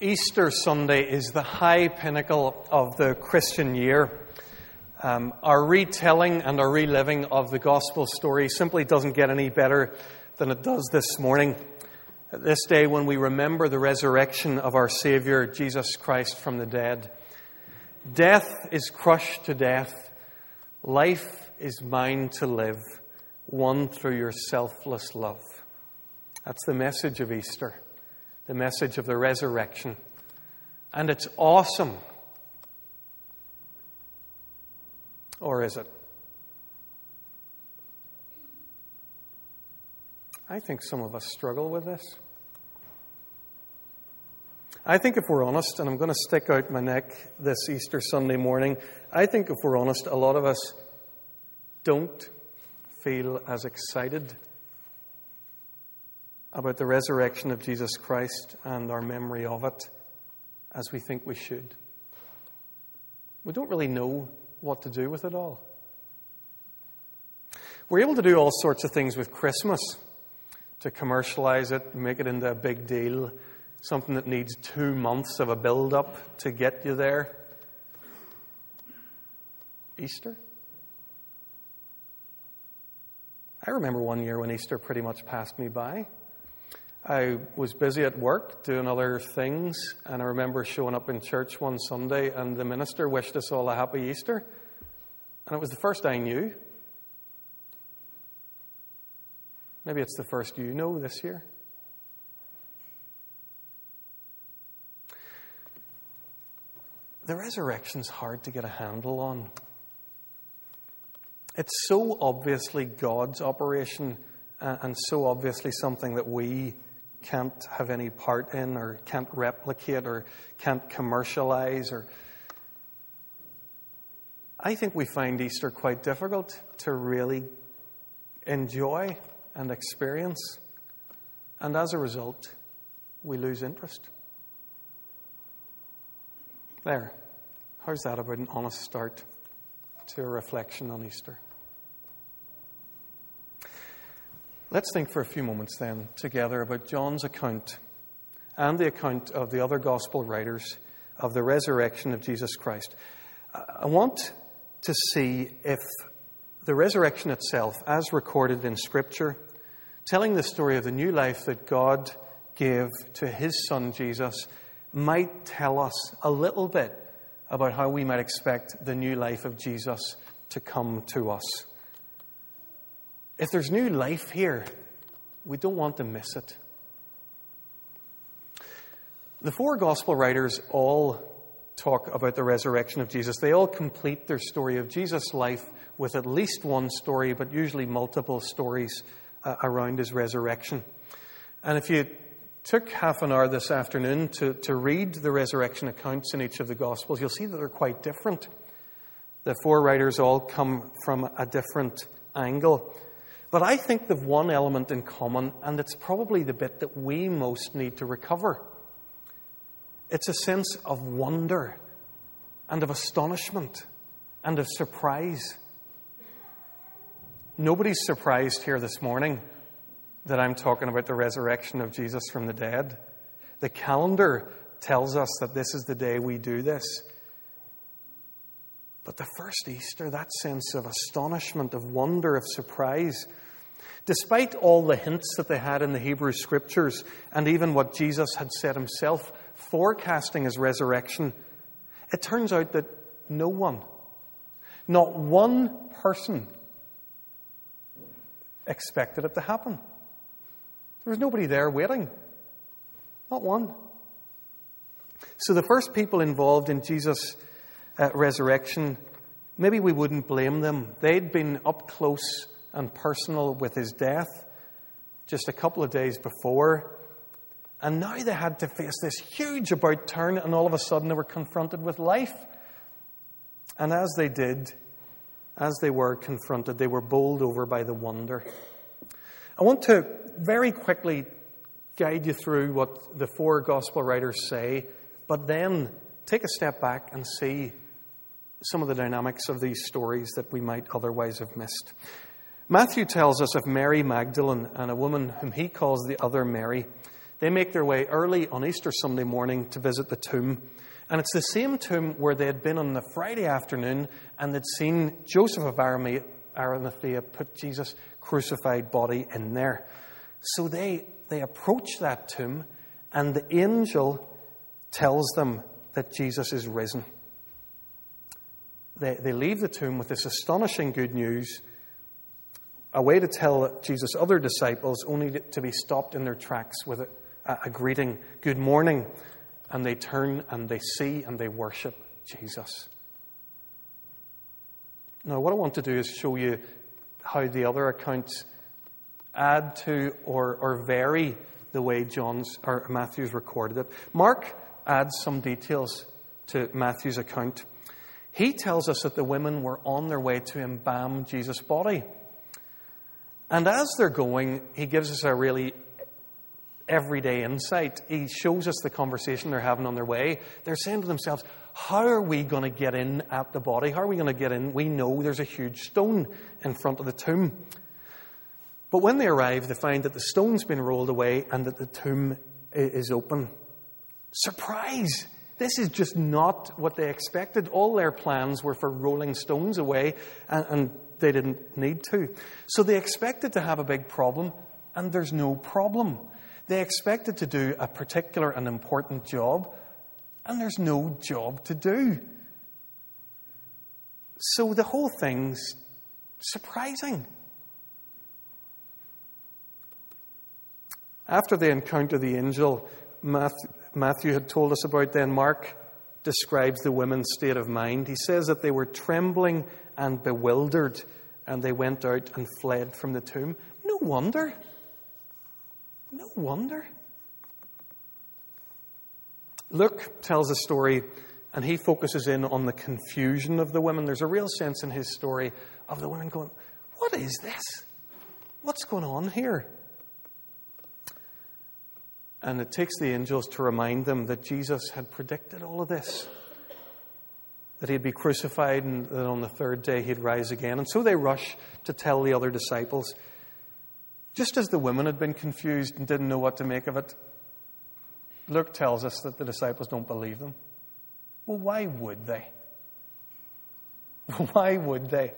Easter Sunday is the high pinnacle of the Christian year. Um, our retelling and our reliving of the gospel story simply doesn't get any better than it does this morning. This day, when we remember the resurrection of our Savior, Jesus Christ, from the dead. Death is crushed to death. Life is mine to live, won through your selfless love. That's the message of Easter the message of the resurrection. And it's awesome. Or is it? I think some of us struggle with this. I think if we're honest, and I'm going to stick out my neck this Easter Sunday morning, I think if we're honest, a lot of us don't feel as excited about the resurrection of Jesus Christ and our memory of it as we think we should. We don't really know what to do with it all. We're able to do all sorts of things with Christmas to commercialize it, make it into a big deal, something that needs two months of a build up to get you there. Easter? I remember one year when Easter pretty much passed me by. I was busy at work doing other things, and I remember showing up in church one Sunday, and the minister wished us all a happy Easter. And it was the first I knew. Maybe it's the first you know this year. The resurrection's hard to get a handle on. It's so obviously God's operation and so obviously something that we can't have any part in or can't replicate or can't commercialize or I think we find Easter quite difficult to really enjoy and experience. And as a result, we lose interest. There. How's that about an honest start to a reflection on Easter? Let's think for a few moments then together about John's account and the account of the other gospel writers of the resurrection of Jesus Christ. I want to see if the resurrection itself, as recorded in Scripture, telling the story of the new life that God gave to his son Jesus, might tell us a little bit about how we might expect the new life of Jesus to come to us. If there's new life here, we don't want to miss it. The four gospel writers all talk about the resurrection of Jesus. They all complete their story of Jesus' life with at least one story, but usually multiple stories uh, around his resurrection. And if you took half an hour this afternoon to, to read the resurrection accounts in each of the Gospels, you'll see that they're quite different. The four writers all come from a different angle. But I think they've one element in common, and it's probably the bit that we most need to recover. It's a sense of wonder and of astonishment and of surprise. Nobody's surprised here this morning that I'm talking about the resurrection of Jesus from the dead. The calendar tells us that this is the day we do this. But the first Easter, that sense of astonishment, of wonder, of surprise, despite all the hints that they had in the Hebrew Scriptures and even what Jesus had said himself, forecasting his resurrection, it turns out that no one, not one person, expected it to happen. There was nobody there waiting. Not one. So the first people involved in Jesus' uh, resurrection, maybe we wouldn't blame them. They'd been up close and personal with his death just a couple of days before. And now they had to face this huge about turn, and all of a sudden they were confronted with life. And as they did, as they were confronted, they were bowled over by the wonder. I want to very quickly guide you through what the four gospel writers say, but then take a step back and see some of the dynamics of these stories that we might otherwise have missed. Matthew tells us of Mary Magdalene and a woman whom he calls the other Mary. They make their way early on Easter Sunday morning to visit the tomb. And it's the same tomb where they had been on the Friday afternoon and they'd seen Joseph of Arimathea put Jesus' crucified body in there. So they, they approach that tomb and the angel tells them that Jesus is risen. They, they leave the tomb with this astonishing good news, a way to tell Jesus' other disciples, only to be stopped in their tracks with a, a greeting, Good morning. And they turn and they see and they worship Jesus. Now, what I want to do is show you how the other accounts add to or, or vary the way John's or Matthew's recorded it. Mark adds some details to Matthew's account. He tells us that the women were on their way to embalm Jesus' body. And as they're going, he gives us a really everyday insight. He shows us the conversation they're having on their way. They're saying to themselves, How are we going to get in at the body? How are we going to get in? We know there's a huge stone in front of the tomb. But when they arrive, they find that the stone's been rolled away and that the tomb is open. Surprise! This is just not what they expected. All their plans were for rolling stones away, and, and they didn't need to. So they expected to have a big problem, and there's no problem. They expected to do a particular and important job, and there's no job to do. So the whole thing's surprising. After they encounter the angel Matthew had told us about, then Mark describes the women's state of mind. He says that they were trembling and bewildered, and they went out and fled from the tomb. No wonder. No wonder. Luke tells a story, and he focuses in on the confusion of the women. There's a real sense in his story of the women going, What is this? What's going on here? And it takes the angels to remind them that Jesus had predicted all of this. That he'd be crucified and that on the third day he'd rise again. And so they rush to tell the other disciples. Just as the women had been confused and didn't know what to make of it, Luke tells us that the disciples don't believe them. Well, why would they? Why would they?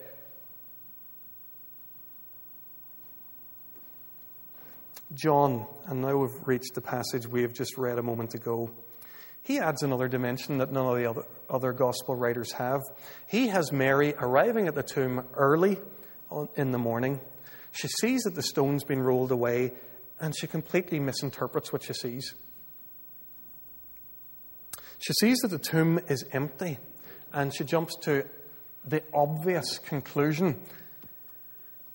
John, and now we've reached the passage we have just read a moment ago. He adds another dimension that none of the other, other gospel writers have. He has Mary arriving at the tomb early in the morning. She sees that the stone's been rolled away, and she completely misinterprets what she sees. She sees that the tomb is empty, and she jumps to the obvious conclusion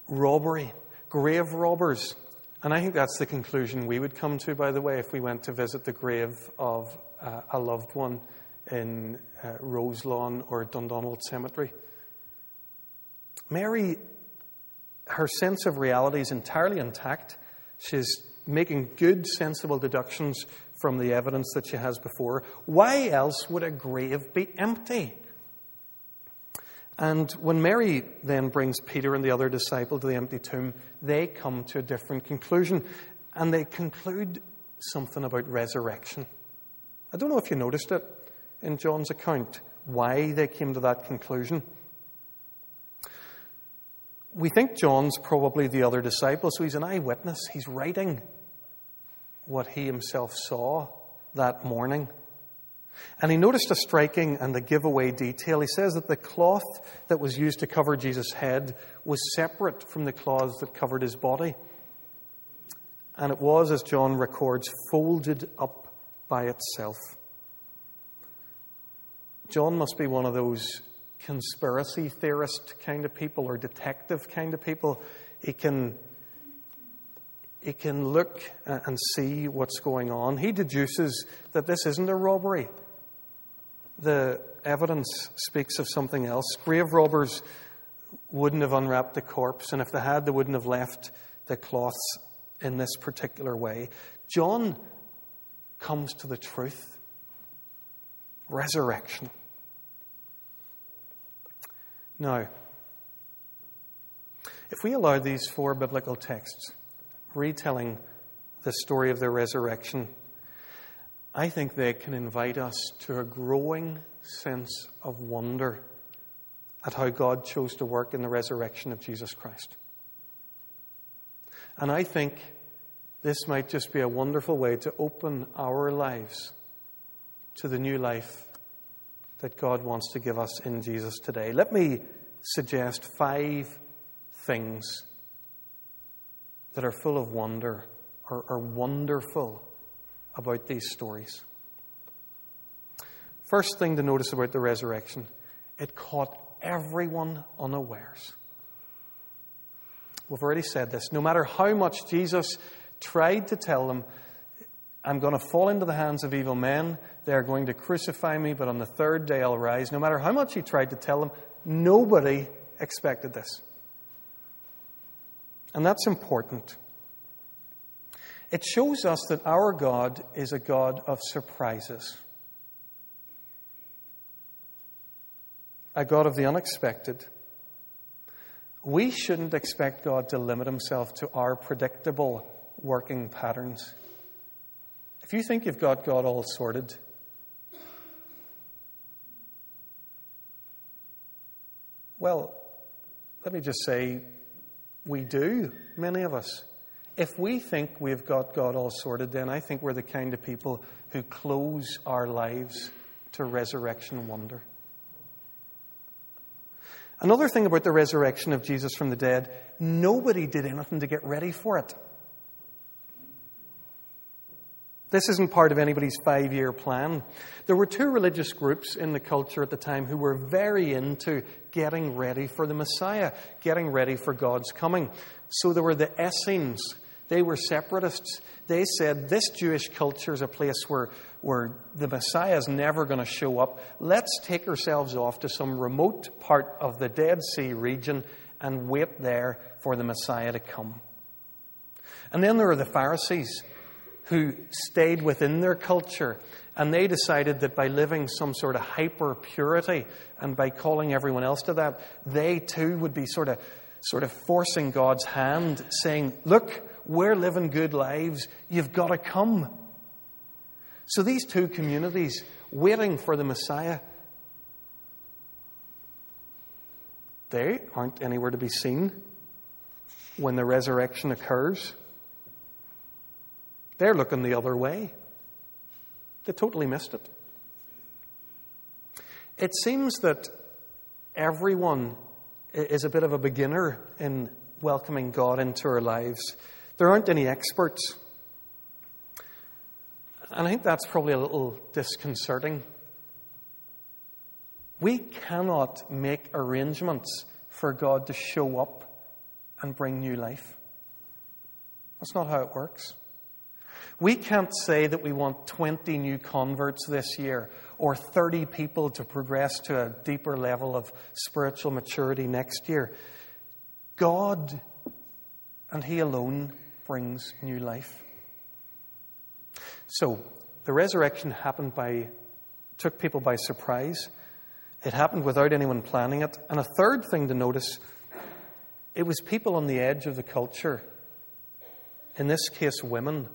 robbery, grave robbers and I think that's the conclusion we would come to, by the way, if we went to visit the grave of uh, a loved one in uh, Roselawn or Dundonald Cemetery. Mary, her sense of reality is entirely intact. She's making good, sensible deductions from the evidence that she has before. Why else would a grave be empty? And when Mary then brings Peter and the other disciple to the empty tomb, they come to a different conclusion. And they conclude something about resurrection. I don't know if you noticed it in John's account, why they came to that conclusion. We think John's probably the other disciple, so he's an eyewitness. He's writing what he himself saw that morning. And he noticed a striking and a giveaway detail. He says that the cloth that was used to cover Jesus' head was separate from the cloths that covered his body. And it was, as John records, folded up by itself. John must be one of those conspiracy theorist kind of people or detective kind of people. He can, he can look and see what's going on. He deduces that this isn't a robbery the evidence speaks of something else. Grave robbers wouldn't have unwrapped the corpse, and if they had, they wouldn't have left the cloths in this particular way. John comes to the truth resurrection. Now, if we allow these four biblical texts retelling the story of the resurrection, I think they can invite us to a growing sense of wonder at how God chose to work in the resurrection of Jesus Christ. And I think this might just be a wonderful way to open our lives to the new life that God wants to give us in Jesus today. Let me suggest five things that are full of wonder or are wonderful about these stories. First thing to notice about the resurrection it caught everyone unawares. We've already said this. No matter how much Jesus tried to tell them, I'm going to fall into the hands of evil men, they're going to crucify me, but on the third day I'll rise. No matter how much he tried to tell them, nobody expected this. And that's important. It shows us that our God is a God of surprises, a God of the unexpected. We shouldn't expect God to limit himself to our predictable working patterns. If you think you've got God all sorted, well, let me just say, we do, many of us. If we think we've got God all sorted, then I think we're the kind of people who close our lives to resurrection wonder. Another thing about the resurrection of Jesus from the dead, nobody did anything to get ready for it. This isn't part of anybody's five year plan. There were two religious groups in the culture at the time who were very into getting ready for the Messiah, getting ready for God's coming. So there were the Essenes, they were separatists. They said this Jewish culture is a place where, where the Messiah is never going to show up. Let's take ourselves off to some remote part of the Dead Sea region and wait there for the Messiah to come. And then there are the Pharisees who stayed within their culture and they decided that by living some sort of hyper purity and by calling everyone else to that, they too would be sort of, sort of forcing God's hand, saying, Look, we're living good lives. You've got to come. So these two communities waiting for the Messiah, they aren't anywhere to be seen when the resurrection occurs. They're looking the other way. They totally missed it. It seems that everyone is a bit of a beginner in welcoming God into our lives. There aren't any experts. And I think that's probably a little disconcerting. We cannot make arrangements for God to show up and bring new life. That's not how it works. We can't say that we want 20 new converts this year or 30 people to progress to a deeper level of spiritual maturity next year. God and He alone brings new life. So, the resurrection happened by, took people by surprise. It happened without anyone planning it. And a third thing to notice, it was people on the edge of the culture, in this case, women,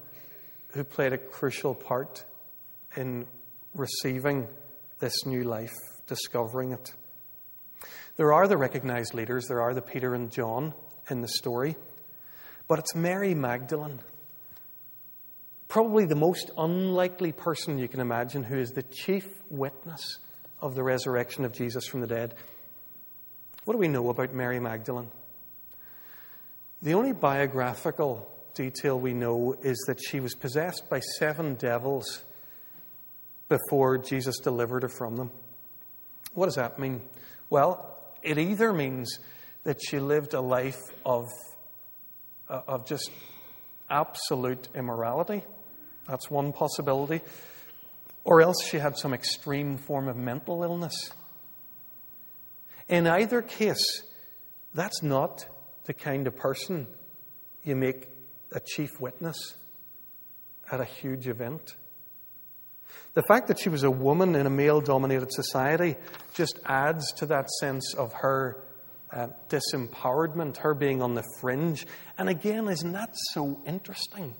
who played a crucial part in receiving this new life, discovering it. There are the recognized leaders, there are the Peter and John in the story. But it's Mary Magdalene, probably the most unlikely person you can imagine, who is the chief witness of the resurrection of Jesus from the dead. What do we know about Mary Magdalene? The only biographical detail we know is that she was possessed by seven devils before Jesus delivered her from them. What does that mean? Well, it either means that she lived a life of Uh, of just absolute immorality. That's one possibility. Or else she had some extreme form of mental illness. In either case, that's not the kind of person you make a chief witness at a huge event. The fact that she was a woman in a male dominated society just adds to that sense of her uh, disempowerment, her being on the fringe. And again, isn't that so interesting?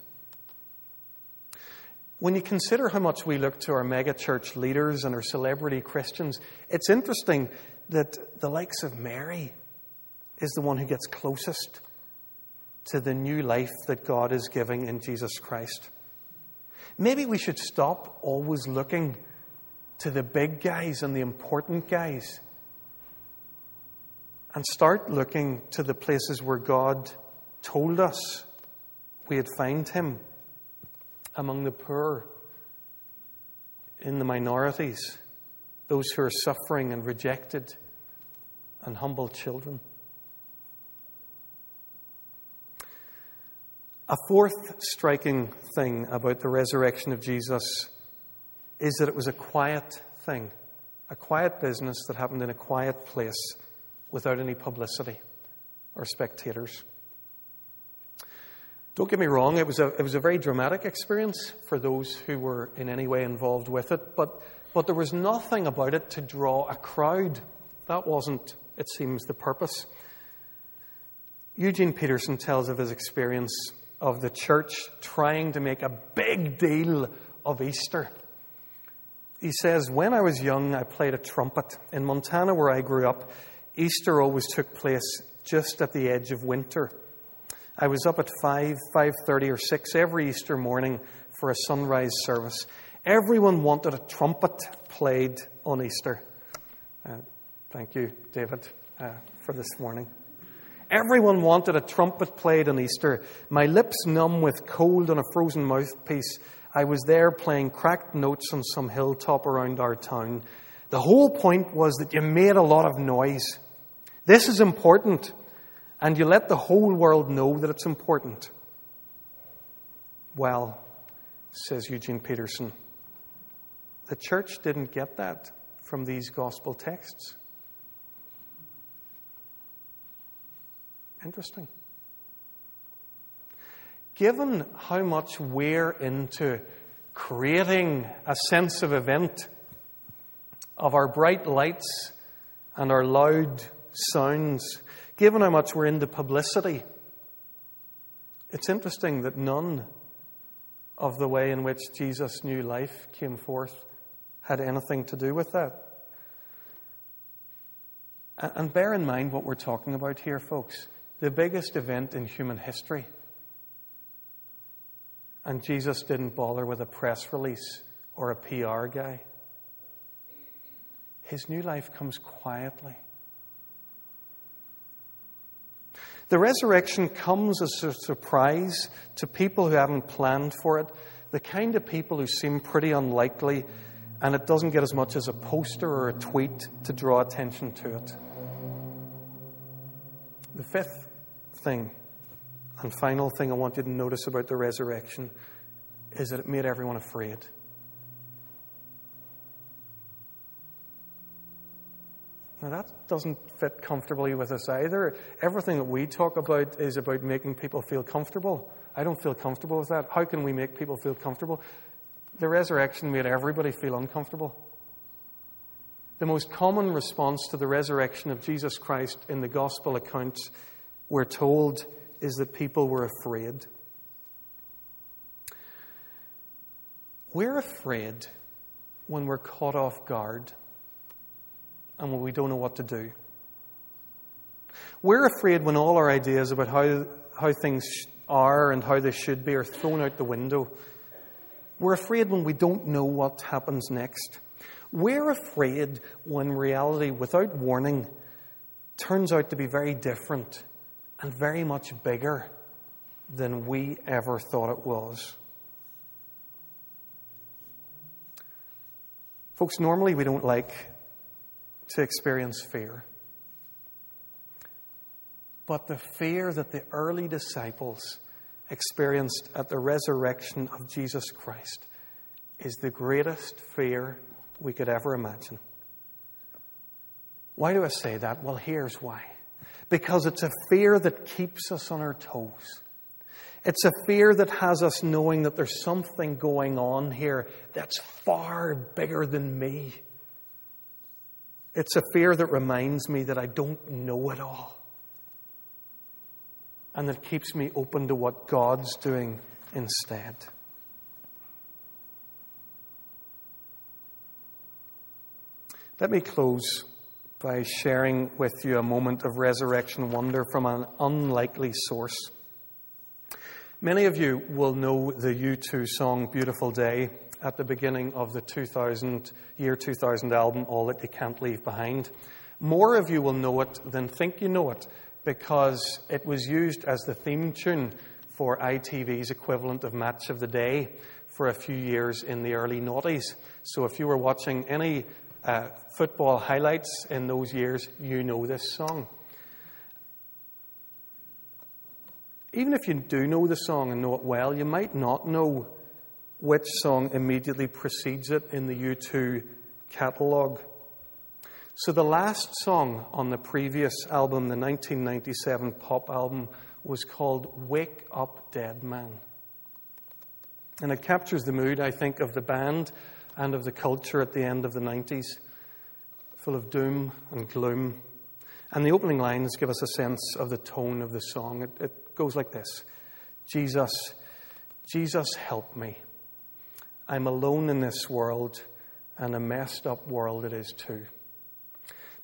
When you consider how much we look to our megachurch leaders and our celebrity Christians, it's interesting that the likes of Mary is the one who gets closest to the new life that God is giving in Jesus Christ. Maybe we should stop always looking to the big guys and the important guys and start looking to the places where God told us we'd find Him among the poor, in the minorities, those who are suffering and rejected, and humble children. A fourth striking thing about the resurrection of Jesus is that it was a quiet thing, a quiet business that happened in a quiet place without any publicity or spectators. Don't get me wrong, it was, a, it was a very dramatic experience for those who were in any way involved with it, but, but there was nothing about it to draw a crowd. That wasn't, it seems, the purpose. Eugene Peterson tells of his experience of the church trying to make a big deal of Easter. He says, When I was young, I played a trumpet. In Montana, where I grew up, Easter always took place just at the edge of winter. I was up at 5, 5.30 or 6 every Easter morning for a sunrise service. Everyone wanted a trumpet played on Easter. Uh, thank you, David, uh, for this morning. Everyone wanted a trumpet played on Easter. My lips numb with cold and a frozen mouthpiece, I was there playing cracked notes on some hilltop around our town. The whole point was that you made a lot of noise. This is important, and you let the whole world know that it's important. Well, says Eugene Peterson, the church didn't get that from these gospel texts. Interesting. Given how much we're into creating a sense of event, of our bright lights and our loud sounds, given how much we're into publicity, it's interesting that none of the way in which Jesus' new life came forth had anything to do with that. And bear in mind what we're talking about here, folks the biggest event in human history. And Jesus didn't bother with a press release or a PR guy. His new life comes quietly. The resurrection comes as a surprise to people who haven't planned for it, the kind of people who seem pretty unlikely, and it doesn't get as much as a poster or a tweet to draw attention to it. The fifth thing and final thing I want you to notice about the resurrection is that it made everyone afraid. Now, that doesn't fit comfortably with us either. Everything that we talk about is about making people feel comfortable. I don't feel comfortable with that. How can we make people feel comfortable? The resurrection made everybody feel uncomfortable. The most common response to the resurrection of Jesus Christ in the gospel accounts we're told is that people were afraid. We're afraid when we're caught off guard and when we don't know what to do. We're afraid when all our ideas about how, how things are and how they should be are thrown out the window. We're afraid when we don't know what happens next. We're afraid when reality, without warning, turns out to be very different and very much bigger than we ever thought it was. Folks, normally we don't like to experience fear. But the fear that the early disciples experienced at the resurrection of Jesus Christ is the greatest fear we could ever imagine. Why do I say that? Well, here's why because it's a fear that keeps us on our toes. It's a fear that has us knowing that there's something going on here that's far bigger than me. It's a fear that reminds me that I don't know it all and that keeps me open to what God's doing instead. Let me close by sharing with you a moment of resurrection wonder from an unlikely source. Many of you will know the U2 song Beautiful Day at the beginning of the 2000, year 2000 album, All That You Can't Leave Behind. More of you will know it than think you know it because it was used as the theme tune for ITV's equivalent of Match of the Day for a few years in the early noughties. So if you were watching any uh, football highlights in those years, you know this song. Even if you do know the song and know it well, you might not know which song immediately precedes it in the U2 catalogue. So the last song on the previous album, the 1997 pop album, was called Wake Up Dead Man. And it captures the mood, I think, of the band and of the culture at the end of the 90s, full of doom and gloom. And the opening lines give us a sense of the tone of the song. It, it goes like this Jesus, Jesus, help me. I'm alone in this world, and a messed up world it is too.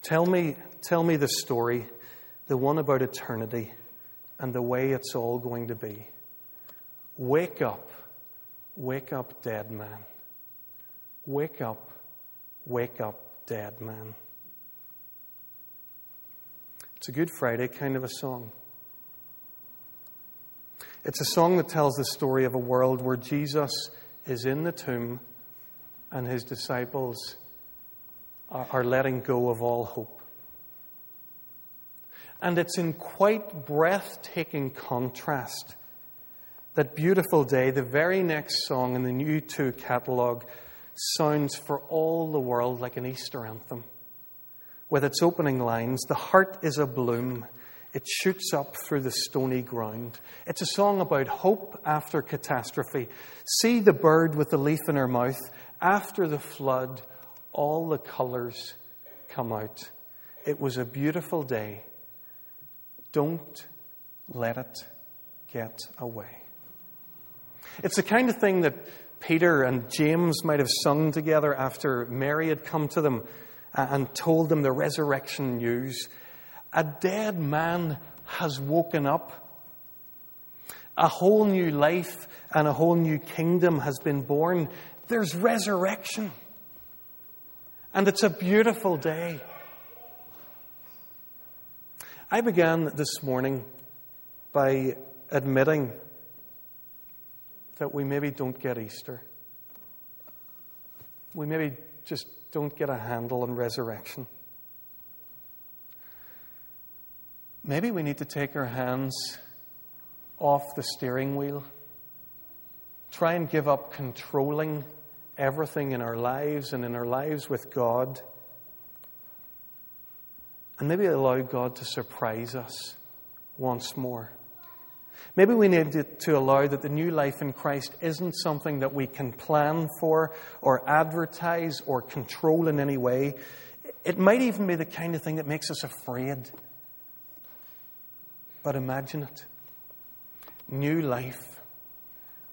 Tell me, tell me the story, the one about eternity, and the way it's all going to be. Wake up, wake up, dead man. Wake up, wake up, dead man. It's a Good Friday kind of a song. It's a song that tells the story of a world where Jesus is in the tomb and his disciples are, letting go of all hope. And it's in quite breathtaking contrast that beautiful day, the very next song in the U2 catalogue, sounds for all the world like an Easter anthem. With its opening lines, the heart is a bloom. It shoots up through the stony ground. It's a song about hope after catastrophe. See the bird with the leaf in her mouth. After the flood, all the colors come out. It was a beautiful day. Don't let it get away. It's the kind of thing that Peter and James might have sung together after Mary had come to them and told them the resurrection news. A dead man has woken up. A whole new life and a whole new kingdom has been born. There's resurrection. And it's a beautiful day. I began this morning by admitting that we maybe don't get Easter. We maybe just don't get a handle on resurrection. Maybe we need to take our hands off the steering wheel, try and give up controlling everything in our lives and in our lives with God, and maybe allow God to surprise us once more. Maybe we need to allow that the new life in Christ isn't something that we can plan for or advertise or control in any way. It might even be the kind of thing that makes us afraid. But imagine it new life,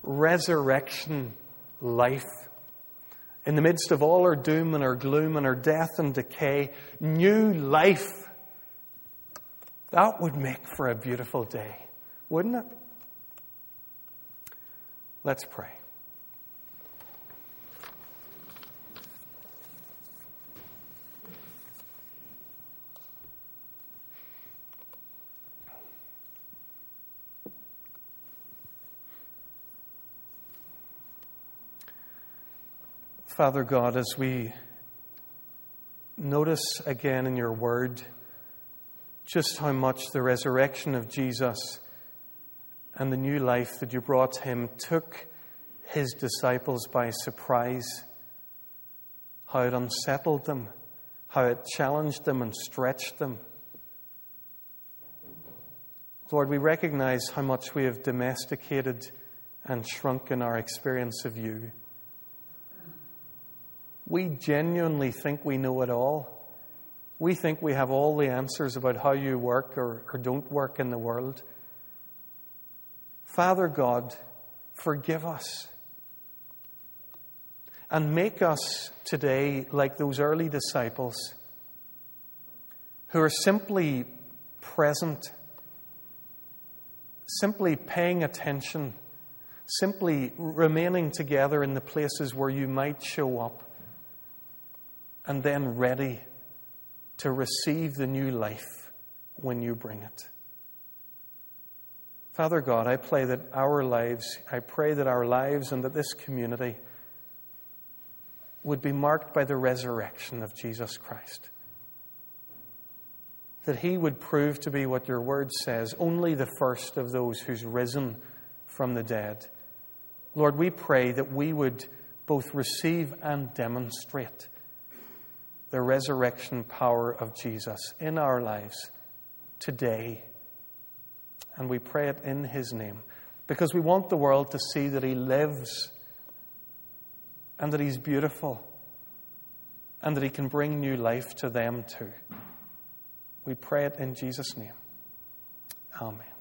resurrection life. In the midst of all our doom and our gloom and our death and decay, new life. That would make for a beautiful day wouldn't it? Let's pray. Father God, as we notice again in your word just how much the resurrection of Jesus and the new life that you brought him took his disciples by surprise, how it unsettled them, how it challenged them and stretched them. Lord, we recognize how much we have domesticated and shrunk in our experience of you. We genuinely think we know it all. We think we have all the answers about how you work or, or don't work in the world. Father God, forgive us. And make us today like those early disciples who are simply present, simply paying attention, simply remaining together in the places where you might show up, and then ready to receive the new life when you bring it. Father God, I pray that our lives, I pray that our lives and that this community would be marked by the resurrection of Jesus Christ. That he would prove to be what your word says, only the first of those who's risen from the dead. Lord, we pray that we would both receive and demonstrate the resurrection power of Jesus in our lives today. And we pray it in his name because we want the world to see that he lives and that He's beautiful and that He can bring new life to them too. We pray it in Jesus' name. Amen.